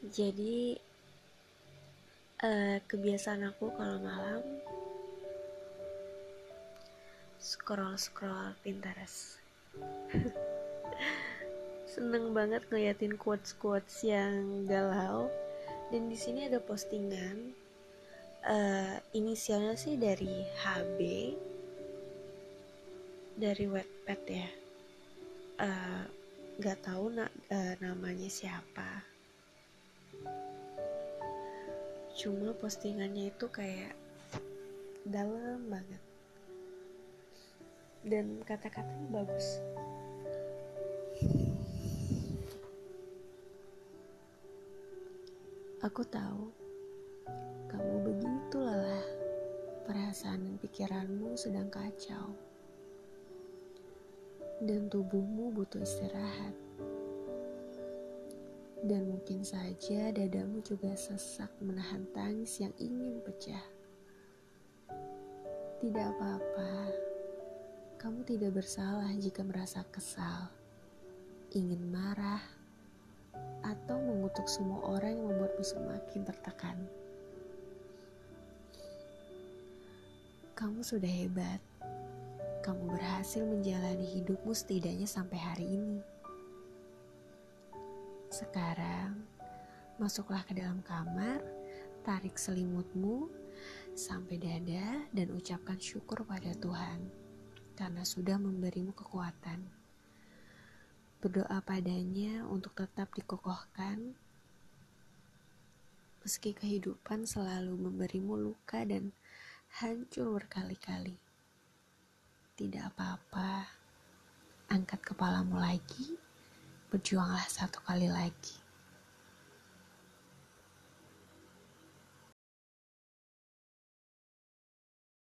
jadi uh, kebiasaan aku kalau malam scroll scroll Pinterest. Seneng banget ngeliatin quotes quotes yang galau. Dan di sini ada postingan uh, inisialnya sih dari HB dari Wattpad ya. Uh, nggak tahu na uh, namanya siapa cuma postingannya itu kayak dalam banget. Dan kata-katanya bagus. Aku tahu kamu begitu lelah. Perasaan dan pikiranmu sedang kacau. Dan tubuhmu butuh istirahat. Dan mungkin saja dadamu juga sesak menahan tangis yang ingin pecah. Tidak apa-apa, kamu tidak bersalah jika merasa kesal, ingin marah, atau mengutuk semua orang yang membuatmu semakin tertekan. Kamu sudah hebat kamu berhasil menjalani hidupmu setidaknya sampai hari ini. Sekarang, masuklah ke dalam kamar, tarik selimutmu sampai dada dan ucapkan syukur pada Tuhan karena sudah memberimu kekuatan. Berdoa padanya untuk tetap dikokohkan meski kehidupan selalu memberimu luka dan hancur berkali-kali. Tidak apa-apa. Angkat kepalamu lagi, berjuanglah satu kali lagi.